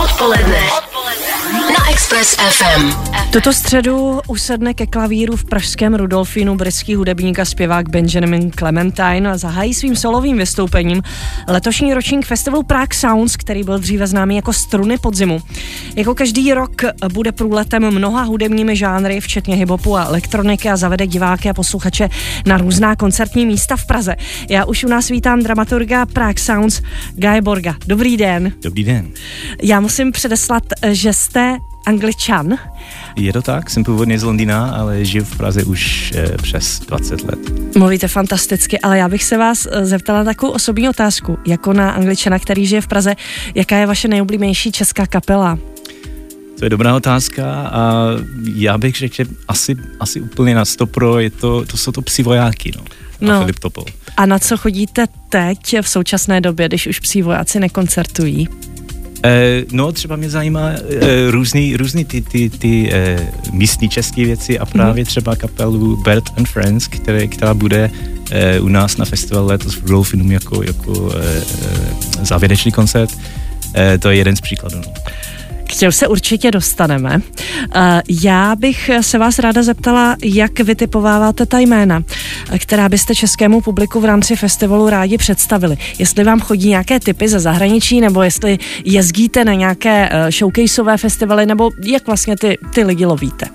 Odpoledne. Na Express FM. Tuto středu usedne ke klavíru v pražském Rudolfínu britský hudebník a zpěvák Benjamin Clementine a zahájí svým solovým vystoupením letošní ročník festivalu Prague Sounds, který byl dříve známý jako Struny podzimu. Jako každý rok bude průletem mnoha hudebními žánry, včetně hiphopu a elektroniky a zavede diváky a posluchače na různá koncertní místa v Praze. Já už u nás vítám dramaturga Prague Sounds Guy Borga. Dobrý den. Dobrý den. Já musím předeslat, že jste angličan. Je to tak, jsem původně z Londýna, ale žiju v Praze už eh, přes 20 let. Mluvíte fantasticky, ale já bych se vás eh, zeptala na takovou osobní otázku. Jako na angličana, který žije v Praze, jaká je vaše nejoblíbenější česká kapela? To je dobrá otázka a já bych řekl, že asi, asi úplně na stopro je to, to jsou to psi vojáky, no. A No. Filip Topol. A na co chodíte teď v současné době, když už psí vojáci nekoncertují? Eh, no, třeba mě zajímá eh, různý, různý ty, ty, ty eh, místní české věci a právě třeba kapelu Bert and Friends, které, která bude eh, u nás na festivalu letos v Rudolfinum jako, jako eh, závěrečný koncert. Eh, to je jeden z příkladů. no. K těm se určitě dostaneme. Eh, Já bych se vás ráda zeptala, jak vytipováváte ta jména, eh, která byste českému publiku v rámci festivalu rádi představili. Jestli vám chodí nějaké typy ze zahraničí, nebo jestli jezdíte na nějaké eh, showcaseové festivaly, nebo jak vlastně ty, ty lidi lovíte.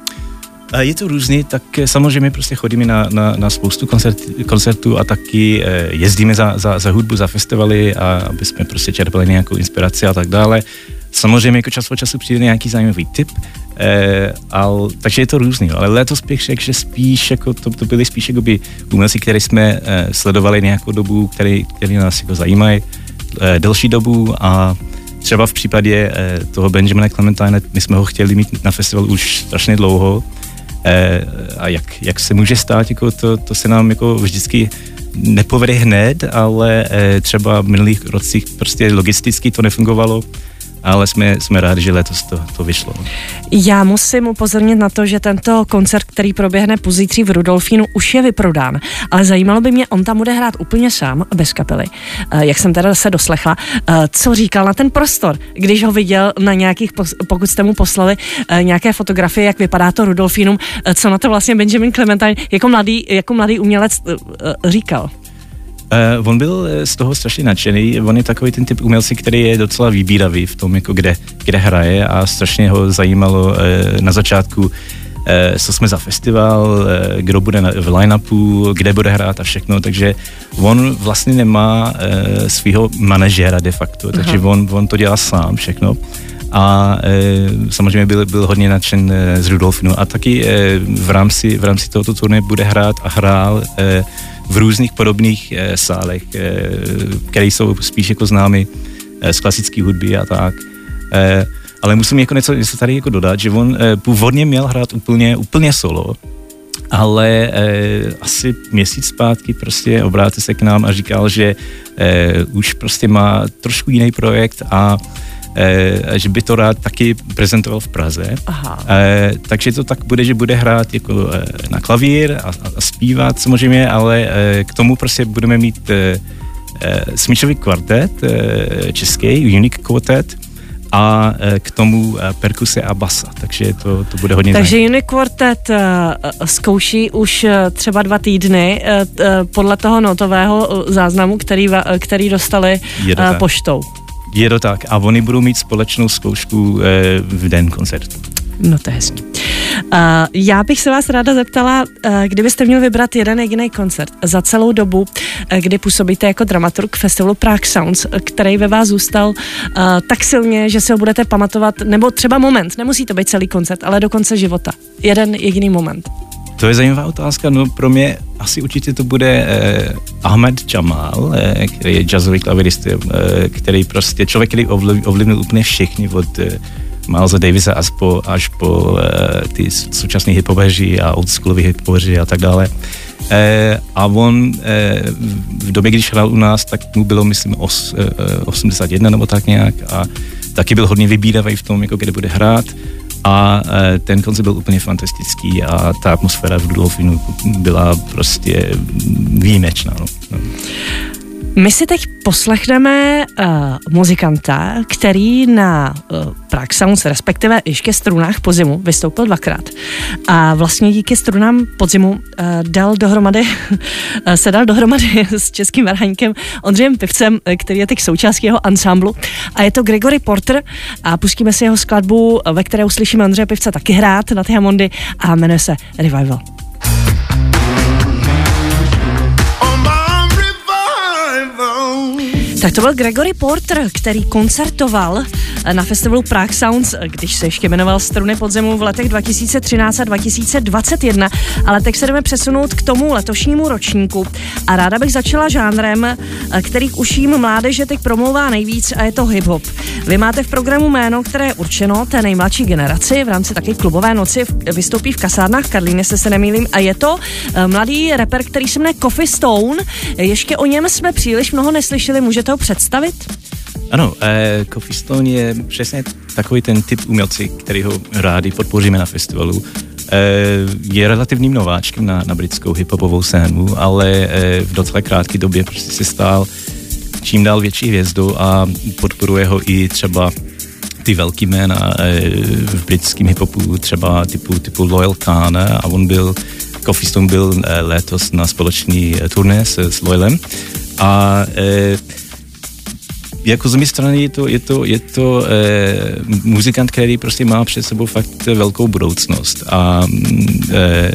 A je to různý, tak eh, samozřejmě prostě chodíme na, na, na spoustu koncert, koncertů a taky eh, jezdíme za, za, za hudbu, za festivaly, a aby jsme prostě čerpali nějakou inspiraci a tak dále. Samozřejmě jako čas od času přijde nějaký zajímavý tip, eh, ale, takže je to různý, ale letos bych řekl, že spíš jako to, to byly spíš jako by umělci, které jsme eh, sledovali nějakou dobu, které, které nás jako zajímají eh, delší dobu a třeba v případě eh, toho Benjamina Clementine, my jsme ho chtěli mít na festival už strašně dlouho, Eh, a jak, jak se může stát, jako to, to se nám jako vždycky nepovede hned, ale eh, třeba v minulých rocích prostě logisticky to nefungovalo, ale jsme, jsme rádi, že letos to, to vyšlo. Já musím upozornit na to, že tento koncert, který proběhne pozítří v Rudolfínu, už je vyprodán. Ale zajímalo by mě, on tam bude hrát úplně sám, bez kapely. Eh, Jak jsem teda se doslechla, eh, co říkal na ten prostor, když ho viděl na nějakých, pokud jste mu poslali eh, nějaké fotografie, jak vypadá to Rudolfínum, co na to vlastně Benjamin Clementine jako mladý, jako mladý umělec říkal. Uh, on byl eh, z toho strašně nadšený, on je takový ten typ umělci, který je docela vybíravý v tom, jako kde, kde hraje a strašně ho zajímalo uh, na začátku, uh, co jsme za festival, uh, kdo bude na, v line-upu, kde bude hrát a všechno, takže on vlastně nemá uh, svého manažera de facto, takže on, on to dělá sám všechno. A e, samozřejmě byl, byl hodně nadšen e, z Rudolfinu. A taky e, v, rámci, v rámci tohoto turné bude hrát a hrál e, v různých podobných e, sálech, e, které jsou spíš jako známy e, z klasické hudby a tak. E, ale musím jako něco, něco tady jako dodat, že on e, původně měl hrát úplně, úplně solo, ale e, asi měsíc zpátky prostě obrátil se k nám a říkal, že e, už prostě má trošku jiný projekt a e, že by to rád taky prezentoval v Praze. Aha. E, takže to tak bude, že bude hrát jako e, na klavír a, a zpívat samozřejmě, ale k tomu prostě budeme mít e, e, smíšový kvartet český, Unique Quartet a k tomu perkuse a basa, takže to, to bude hodně Takže zajímavé. Uniquartet uh, zkouší už třeba dva týdny podle toho notového záznamu, který, který dostali Je to tak. poštou. Je to tak a oni budou mít společnou zkoušku e, v den koncertu. No to je hezký. Uh, já bych se vás ráda zeptala, uh, kdybyste měl vybrat jeden jediný koncert za celou dobu, uh, kdy působíte jako dramaturg festivalu Prague Sounds, který ve vás zůstal uh, tak silně, že si ho budete pamatovat, nebo třeba moment, nemusí to být celý koncert, ale do konce života. Jeden jediný moment. To je zajímavá otázka. No pro mě asi určitě to bude eh, Ahmed Jamal, eh, který je jazzový klavirista, eh, který prostě člověk, který ovliv, ovlivnil úplně všechny od eh, Milesa Davisa až po, až po eh, ty současné hiphopeři a oldschoolové hiphopeři a tak dále. Eh, a on eh, v době, když hrál u nás, tak mu bylo, myslím, os, eh, 81 nebo tak nějak a taky byl hodně vybíravý v tom, jako kde bude hrát a eh, ten koncert byl úplně fantastický a ta atmosféra v Rudolfinu byla prostě výjimečná. No. My si teď poslechneme uh, muzikanta, který na uh, Prague Sounds, respektive ještě strunách podzimu, vystoupil dvakrát. A vlastně díky strunám podzimu uh, dal dohromady, uh, se dal dohromady s českým varhaníkem Ondřejem Pivcem, který je teď součástí jeho ansámblu. A je to Gregory Porter a pustíme si jeho skladbu, ve které uslyšíme Ondřeje Pivce taky hrát na ty Hamondy a jmenuje se Revival. Tak to byl Gregory Porter, který koncertoval na festivalu Prague Sounds, když se ještě jmenoval Struny podzemu v letech 2013 a 2021, ale teď se jdeme přesunout k tomu letošnímu ročníku a ráda bych začala žánrem, který k uším mládeže teď promlouvá nejvíc a je to hip-hop. Vy máte v programu jméno, které je určeno té nejmladší generaci, v rámci taky klubové noci vystoupí v kasárnách Karlíny, se se nemýlím, a je to eh, mladý rapper, který se jmenuje Coffee Stone. Ještě o něm jsme příliš mnoho neslyšeli, můžete ho představit? Ano, eh, Coffee Stone je přesně takový ten typ umělci, který ho rádi podpoříme na festivalu. Eh, je relativním nováčkem na, na britskou hiphopovou scénu, ale eh, v docela krátké době prostě se stál čím dál větší hvězdou a podporuje ho i třeba ty velký jména eh, v britském hiphopu, třeba typu, typu Loyal Khan a on byl, Coffee Stone byl eh, letos na společný eh, turné s, s Loyalem a jako z mé strany je to, je to, je to eh, muzikant, který prostě má před sebou fakt velkou budoucnost. A eh,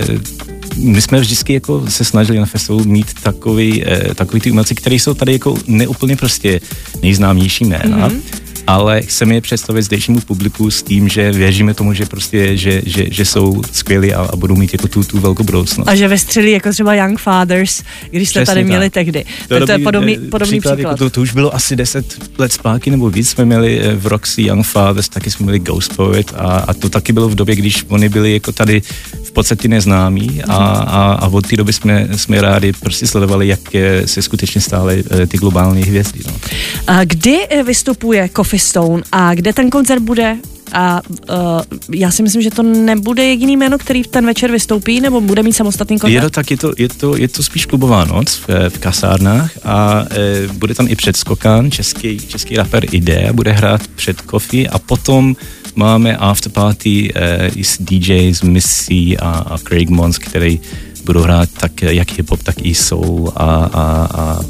my jsme vždycky jako se snažili na festivalu mít takový, eh, takový ty umělci, které jsou tady jako neúplně prostě nejznámější jména, mm-hmm ale chceme je představit zdejšímu publiku s tím, že věříme tomu, že prostě, že, že, že jsou skvělí a, a budou mít jako tu, tu velkou budoucnost. A že vystřelí jako třeba Young Fathers, když jste Přesně tady měli tak. tehdy. To, to, to je podobný, eh, podobný příklad. příklad. Jako to, to, už bylo asi 10 let zpátky nebo víc. Jsme měli eh, v Roxy Young Fathers, taky jsme měli Ghost Poet a, a to taky bylo v době, když oni byli jako tady v podstatě neznámí a, a, a od té doby jsme, jsme rádi prostě sledovali, jak se skutečně stály eh, ty globální hvězdy. No. A kdy vystupuje Coffee Stone a kde ten koncert bude? A uh, já si myslím, že to nebude jediný jméno, který v ten večer vystoupí, nebo bude mít samostatný koncert? Je to tak, je to, je to, je to spíš klubová noc v, v kasárnách a e, bude tam i předskokan, český, český rapper Ide, bude hrát před Coffee a potom máme afterparty e, i s DJs Missy a, a Craig Mons, který budou hrát tak jak hip-hop, tak i soul a, a, a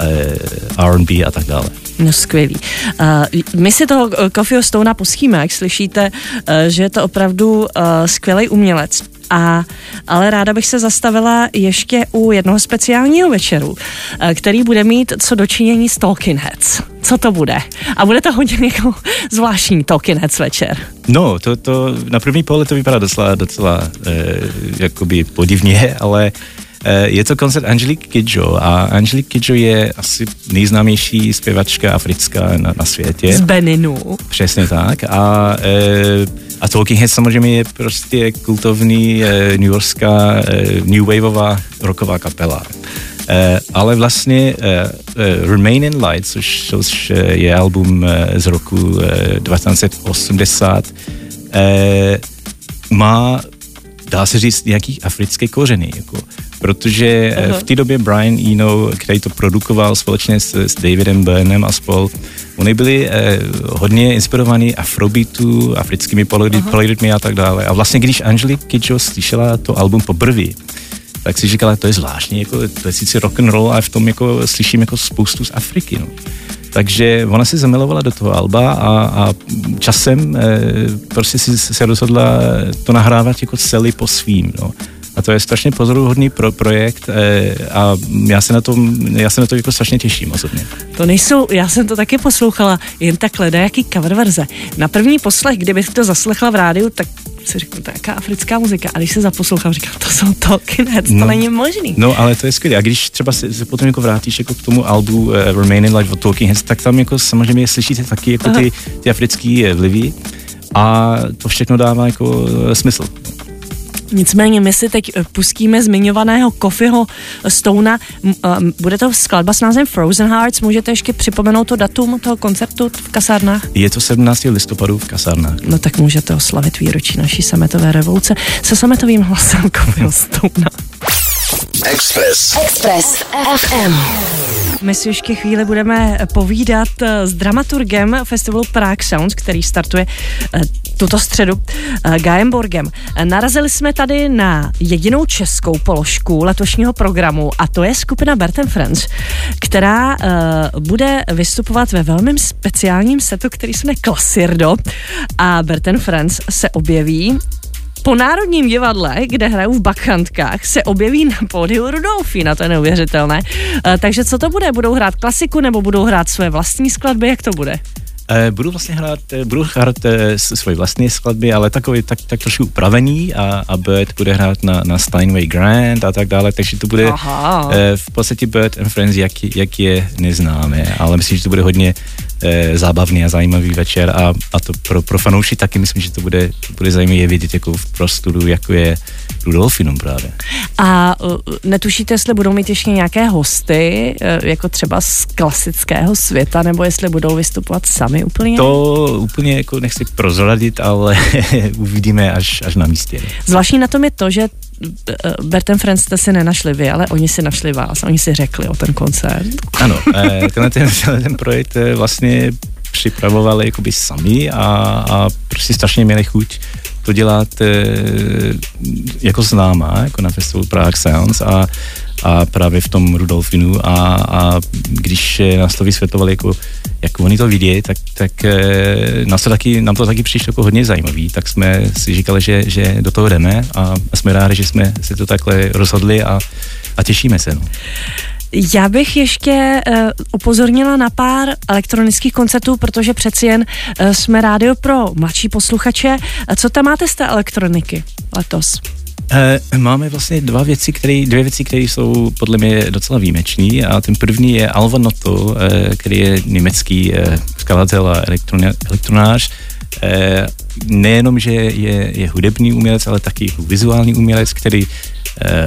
e, R&B a tak dále. No skvělý. Uh, my si toho Coffeeho Stona pustíme, jak slyšíte, uh, že je to opravdu uh, skvělý umělec. A, ale ráda bych se zastavila ještě u jednoho speciálního večeru, který bude mít co dočinění s Talking Heads. Co to bude? A bude to hodně jako zvláštní Talking Heads večer. No, to, to na první pohled to vypadá docela, docela eh, jakoby podivně, ale Eh, je to koncert Angelique Kidjo a Angelique Kidjo je asi nejznámější zpěvačka africká na, na světě. Z Beninu. Přesně tak. A, eh, a Talking Heads samozřejmě je prostě kultovní eh, New Yorkská New Waveová rocková kapela. ale vlastně Remain in Light, což, což je album z roku 1980, má dá se říct, nějaký africké kořeny. Jako protože uh-huh. v té době Brian Eno, který to produkoval společně s, s Davidem Byrnem a spol, oni byli eh, hodně inspirovaní afrobeatu, africkými uh-huh. a tak dále. A vlastně, když Angelique Kidjo slyšela to album poprvé, tak si říkala, to je zvláštní, jako, to je sice rock and roll, ale v tom jako slyším jako spoustu z Afriky. No. Takže ona se zamilovala do toho alba a, a časem e, prostě si se rozhodla to nahrávat jako celý po svým. No. A to je strašně pozoruhodný pro projekt e, a já se na to, já se na to jako strašně těším osobně. To nejsou, já jsem to taky poslouchala, jen takhle, jaký cover verze. Na první poslech, kdybych to zaslechla v rádiu, tak si řeknu, to je jaká africká muzika. A když se zaposlouchám, říkám, to jsou Talking Heads, no, to není možný. No, ale to je skvělé. A když třeba se, se potom jako vrátíš jako k tomu albu uh, Remain in Life od Talking Heads, tak tam jako samozřejmě slyšíte taky jako ty, ty africký eh, vlivy a to všechno dává jako smysl. Nicméně my si teď eh, pustíme zmiňovaného Kofiho Stona. Eh, bude to skladba s názvem Frozen Hearts. Můžete ještě připomenout to datum toho koncertu v kasárnách? Je to 17. listopadu v kasárnách. No tak můžete oslavit výročí naší sametové revoluce se sametovým hlasem Kofiho Stona. Express. Express FM. My si ještě chvíli budeme povídat eh, s dramaturgem festivalu Prague Sounds, který startuje eh, tuto středu eh, Gajem Borgem. Narazili jsme tady na jedinou českou položku letošního programu a to je skupina Berten Friends, která bude vystupovat ve velmi speciálním setu, který se jmenuje Klasirdo a Berten Friends se objeví po Národním divadle, kde hrajou v bakchantkách, se objeví na pódiu Rudolfína, to je neuvěřitelné. E, takže co to bude? Budou hrát klasiku nebo budou hrát své vlastní skladby? Jak to bude? E, budu vlastně hrát, e, budu hrát svoje vlastní skladby, ale takový tak, tak trošku upravený a, a Bird bude hrát na, na Steinway Grand a tak dále, takže to bude Aha. v podstatě Bird and Friends, jak, jak je neznáme, ale myslím, že to bude hodně e, zábavný a zajímavý večer a, a to pro, pro fanouši taky myslím, že to bude, to bude zajímavé vidět jako v prostoru, jako je Rudolfinum právě. A netušíte, jestli budou mít ještě nějaké hosty, uh, jako třeba z klasického světa, nebo jestli budou vystupovat sami úplně? To úplně jako nechci prozradit, ale uvidíme až, až na místě. Zvláštní na tom je to, že Eh, Bertem Friends jste si nenašli vy, ale oni si našli vás, oni si řekli o ten koncert. Ano, eh, tenhle ten, ten projekt eh, vlastně připravovali jakoby sami a, a prostě strašně měli chuť to dělat jako známá, jako na festivalu Prague Sounds a, a právě v tom Rudolfinu a, a když nás to vysvětlovali, jako, jak oni to vidějí, tak, tak eh, nás to taky, nám to taky přišlo jako hodně zajímavý, tak jsme si říkali, že, že do toho jdeme a jsme rádi, že jsme si to takhle rozhodli a, a těšíme se. No. Já bych ještě uh, upozornila na pár elektronických koncertů, protože přeci jen uh, jsme rádio pro mladší posluchače. Co tam máte z té elektroniky letos? Uh, máme vlastně dva věci, které, dvě věci, které jsou podle mě docela výjimečné a ten první je Alva Noto, uh, který je německý uh, skladatel a elektronář. Uh, nejenom, že je, je hudební umělec, ale taky vizuální umělec, který uh,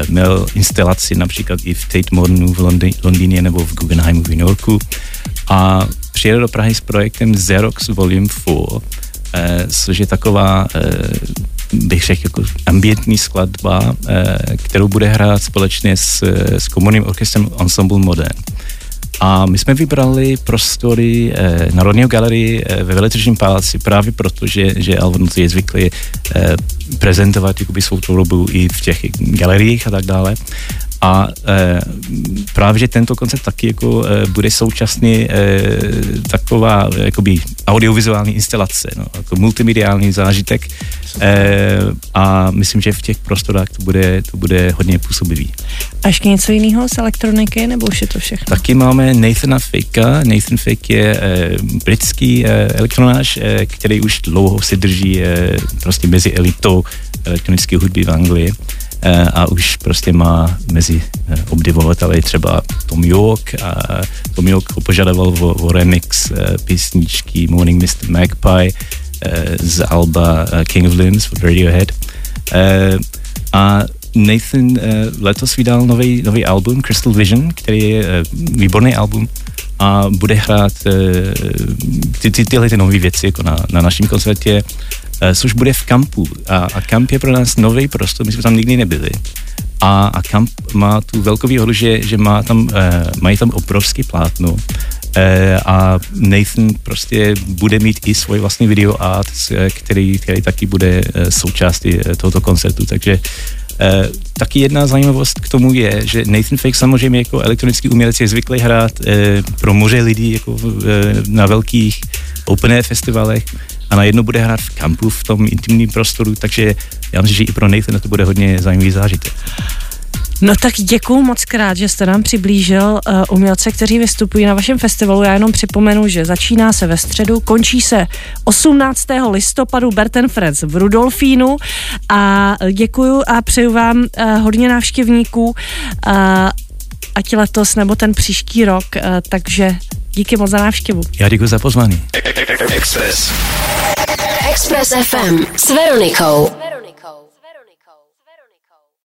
měl instalaci například i v Tate Modernu v Londý, Londýně nebo v Guggenheimu v New Yorku a přijel do Prahy s projektem Xerox Volume 4, což je taková bych řekl, jako ambientní skladba, eh, kterou bude hrát společně s, s komorným orchestrem Ensemble Modern. A my jsme vybrali prostory eh, Národního galerii eh, ve Veletržním paláci právě proto, že, že Alvin je zvyklý eh, prezentovat jakoby, svou tvorbu i v těch galeriích a tak dále. A e, právě, že tento koncept taky jako e, bude současně e, taková jakoby audiovizuální instalace, no, jako multimediální zážitek e, a myslím, že v těch prostorách to bude, to bude hodně působivý. A ještě něco jiného z elektroniky, nebo už je to všechno? Taky máme Nathana Fakea. Nathan Fake je e, britský e, elektronář, e, který už dlouho si drží e, prostě mezi elitou elektronické hudby v Anglii. Eh, a už prostě má mezi eh, obdivovateli třeba Tom York a Tom York ho požadoval o, o remix eh, písničky Morning Mr. Magpie z alba King of Limbs od Radiohead. A Nathan letos vydal nový, album Crystal Vision, který je výborný album a bude hrát ty, ty, tyhle ty nové věci jako na, na našem koncertě což bude v kampu. A, a kamp je pro nás nový prostor, my jsme tam nikdy nebyli. A, a kamp má tu velkou výhodu, že, že má tam, eh, mají tam obrovský plátno, Eh, a Nathan prostě bude mít i svůj vlastní video art, který, který taky bude eh, součástí tohoto koncertu, takže Eh, taky jedna zajímavost k tomu je, že Nathan Fake samozřejmě jako elektronický umělec je zvyklý hrát eh, pro moře lidí jako eh, na velkých open festivalech a najednou bude hrát v kampu v tom intimním prostoru, takže já myslím, že i pro Nathan to bude hodně zajímavý zážitek. No tak děkuju moc krát, že jste nám přiblížil uh, umělce, kteří vystupují na vašem festivalu. Já jenom připomenu, že začíná se ve středu, končí se 18. listopadu Berten Freds v Rudolfínu a děkuju a přeju vám uh, hodně návštěvníků, uh, ať letos nebo ten příští rok, uh, takže díky moc za návštěvu. Já děkuji za pozvání. Express. Express FM s Veronikou.